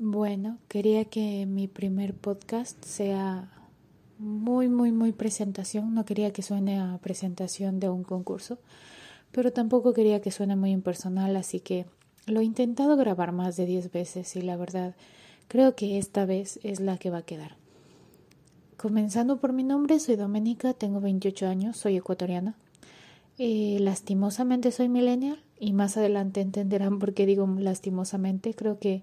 Bueno, quería que mi primer podcast sea muy, muy, muy presentación. No quería que suene a presentación de un concurso, pero tampoco quería que suene muy impersonal, así que lo he intentado grabar más de 10 veces y la verdad creo que esta vez es la que va a quedar. Comenzando por mi nombre, soy Doménica, tengo 28 años, soy ecuatoriana. Eh, lastimosamente soy millennial y más adelante entenderán por qué digo lastimosamente. Creo que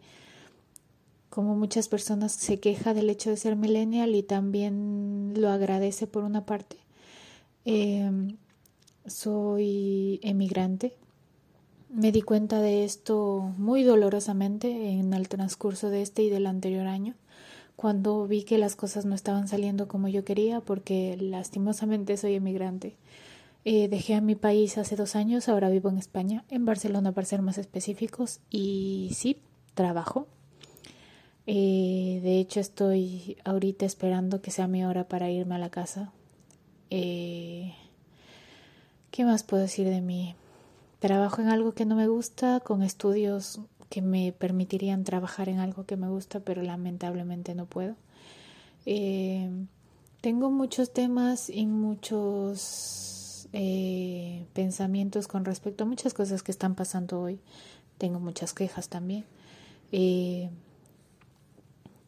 como muchas personas se queja del hecho de ser millennial y también lo agradece por una parte. Em, soy emigrante. Me di cuenta de esto muy dolorosamente en el transcurso de este y del anterior año, cuando vi que las cosas no estaban saliendo como yo quería, porque lastimosamente soy emigrante. Eh, dejé a mi país hace dos años, ahora vivo en España, en Barcelona para ser más específicos, y sí, trabajo, eh, de hecho, estoy ahorita esperando que sea mi hora para irme a la casa. Eh, ¿Qué más puedo decir de mí? Trabajo en algo que no me gusta, con estudios que me permitirían trabajar en algo que me gusta, pero lamentablemente no puedo. Eh, tengo muchos temas y muchos pensamientos con respecto a muchas cosas que están pasando hoy. Tengo muchas quejas también.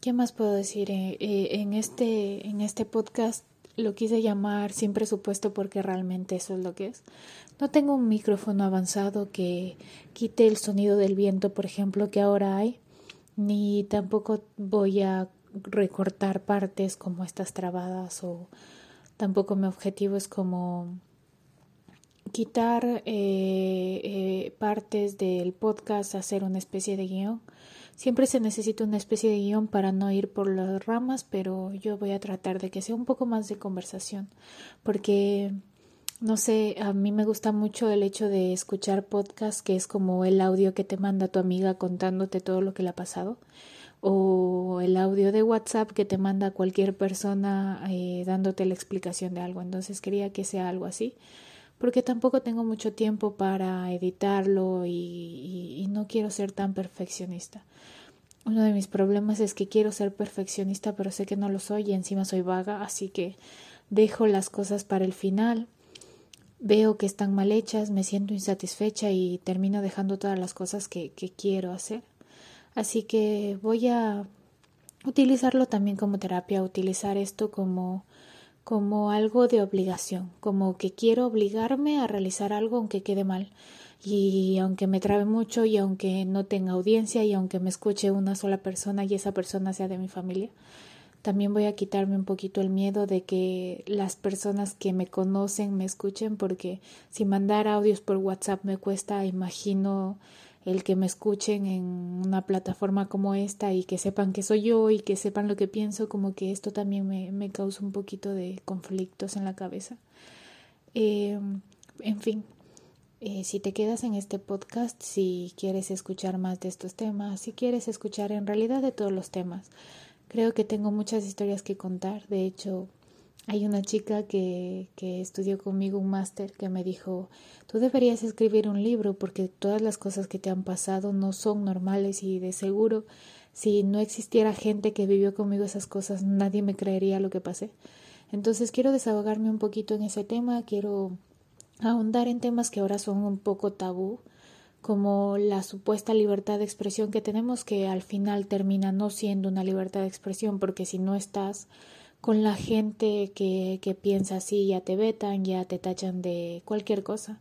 ¿Qué más puedo decir? Eh, eh, en, este, en este podcast lo quise llamar sin presupuesto porque realmente eso es lo que es. No tengo un micrófono avanzado que quite el sonido del viento, por ejemplo, que ahora hay, ni tampoco voy a recortar partes como estas trabadas o tampoco mi objetivo es como quitar eh, partes del podcast, hacer una especie de guion Siempre se necesita una especie de guion para no ir por las ramas, pero yo voy a tratar de que sea un poco más de conversación, porque no sé, a mí me gusta mucho el hecho de escuchar podcast, que es como el audio que te manda tu amiga contándote todo lo que le ha pasado, o el audio de WhatsApp que te manda cualquier persona eh, dándote la explicación de algo. Entonces quería que sea algo así porque tampoco tengo mucho tiempo para editarlo y, no quiero ser tan perfeccionista. Uno de mis problemas es que quiero ser perfeccionista, pero sé que no lo soy y encima soy vaga, así que dejo las cosas para el final. Veo que están mal hechas, me siento insatisfecha y termino dejando todas las cosas que, quiero hacer. Así que voy a utilizarlo también como terapia, utilizar esto como como algo de obligación, como que quiero obligarme a realizar algo aunque quede mal. Y aunque me trabe mucho y aunque no tenga audiencia y aunque me escuche una sola persona y esa persona sea de mi familia, también voy a quitarme un poquito el miedo de que las personas que me conocen me escuchen porque si mandar audios por WhatsApp me cuesta, imagino el que me escuchen en una plataforma como esta y que sepan que soy yo y que sepan lo que pienso, como que esto también me, me causa un poquito de conflictos en la cabeza. Eh, en fin, eh, si te quedas en este podcast, si quieres escuchar más de estos temas, si quieres escuchar en realidad de todos los temas, creo que tengo muchas historias que contar. De hecho, hay una chica que, que estudió conmigo un máster que me dijo, tú deberías escribir un libro porque todas las cosas que te han pasado no son normales y de seguro si no existiera gente que vivió conmigo esas cosas nadie me creería lo que pasé. Entonces quiero desahogarme un poquito en ese tema, quiero ahondar en temas que ahora son un poco tabú, como la supuesta libertad de expresión que tenemos que al final termina no siendo una libertad de expresión porque si no estás con la gente que, que piensa así, ya te vetan, ya te tachan de cualquier cosa.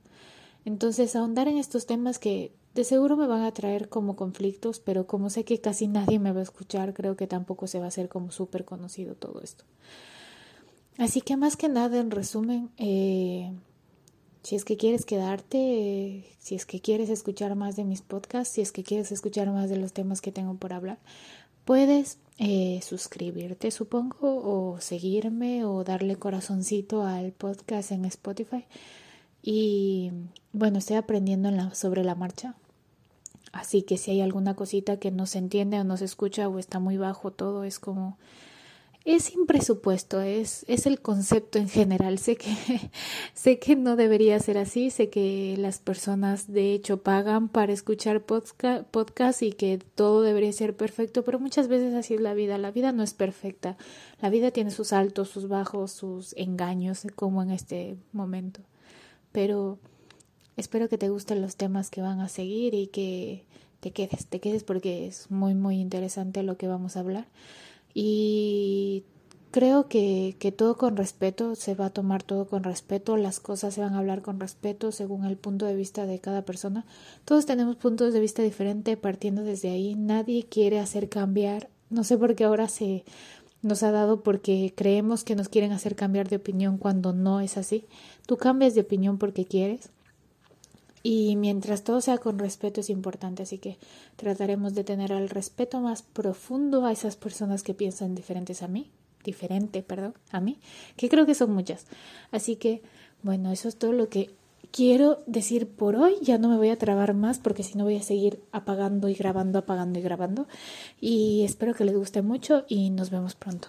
Entonces, ahondar en estos temas que de seguro me van a traer como conflictos, pero como sé que casi nadie me va a escuchar, creo que tampoco se va a hacer como súper conocido todo esto. Así que más que nada, en resumen, eh, si es que quieres quedarte, si es que quieres escuchar más de mis podcasts, si es que quieres escuchar más de los temas que tengo por hablar, puedes eh, suscribirte, supongo, o seguirme o darle corazoncito al podcast en Spotify. Y bueno, estoy aprendiendo sobre la marcha. Así que si hay alguna cosita que no se entiende o no se escucha o está muy bajo todo, es como es sin presupuesto, es, es el concepto en general. Sé que, sé que no debería ser así, sé que las personas de hecho pagan para escuchar podcast, podcast y que todo debería ser perfecto, pero muchas veces así es la vida. La vida no es perfecta. La vida tiene sus altos, sus bajos, sus engaños, como en este momento. Pero espero que te gusten los temas que van a seguir y que te quedes, te quedes porque es muy, muy interesante lo que vamos a hablar y creo que, todo con respeto, se va a tomar todo con respeto, las cosas se van a hablar con respeto según el punto de vista de cada persona. Todos tenemos puntos de vista diferentes partiendo desde ahí, nadie quiere hacer cambiar, no sé por qué ahora se nos ha dado porque creemos que nos quieren hacer cambiar de opinión cuando no es así. Tú cambias de opinión porque quieres. Y mientras todo sea con respeto es importante, así que trataremos de tener el respeto más profundo a esas personas que piensan diferentes a mí, diferente, perdón, a mí, que creo que son muchas. Así que, bueno, eso es todo lo que quiero decir por hoy. Ya no me voy a trabar más porque si no voy a seguir apagando y grabando, apagando y grabando. Y espero que les guste mucho y nos vemos pronto.